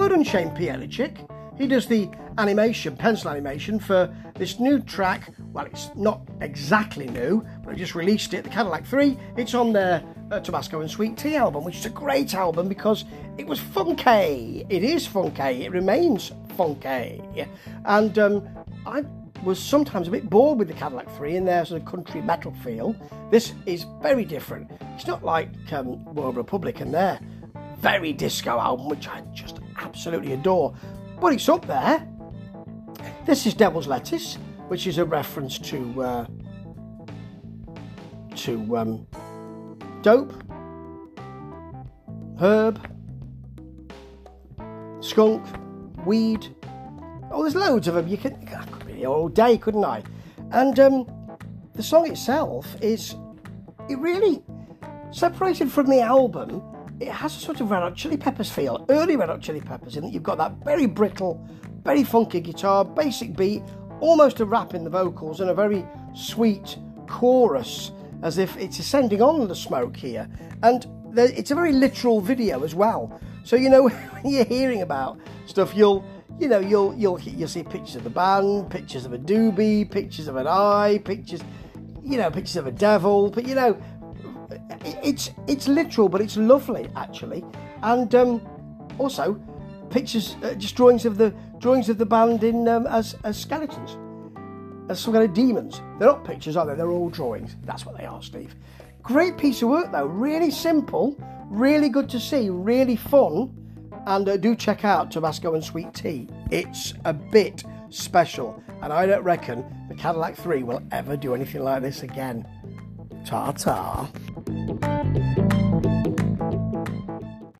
good on Shane Pielichik. He does the animation, pencil animation for this new track. Well, it's not exactly new, but I just released it, the Cadillac 3. It's on their uh, Tabasco and Sweet Tea album, which is a great album because it was funky. It is funky. It remains funky. And um, I was sometimes a bit bored with the Cadillac 3 in their sort of country metal feel. This is very different. It's not like um, World Republic and their very disco album, which I just absolutely adore. But it's up there. This is Devil's Lettuce, which is a reference to uh, to um, dope, herb, skunk, weed. Oh, there's loads of them. You could, I could be all day, couldn't I? And um, the song itself is, it really separated from the album. It has a sort of Red Hot Chili Peppers feel, early Red Hot Chili Peppers, in that you've got that very brittle, very funky guitar, basic beat, almost a rap in the vocals, and a very sweet chorus, as if it's ascending on the smoke here. And it's a very literal video as well. So you know when you're hearing about stuff, you'll you know you'll you'll you'll see pictures of the band, pictures of a doobie, pictures of an eye, pictures you know pictures of a devil, but you know it's it's literal, but it's lovely actually, and um, also pictures, uh, just drawings of the drawings of the band in um, as as skeletons, as some kind of demons. They're not pictures, are they? They're all drawings. That's what they are, Steve. Great piece of work though, really simple, really good to see, really fun, and uh, do check out Tabasco and Sweet Tea. It's a bit special, and I don't reckon the Cadillac 3 will ever do anything like this again. Ta ta thank you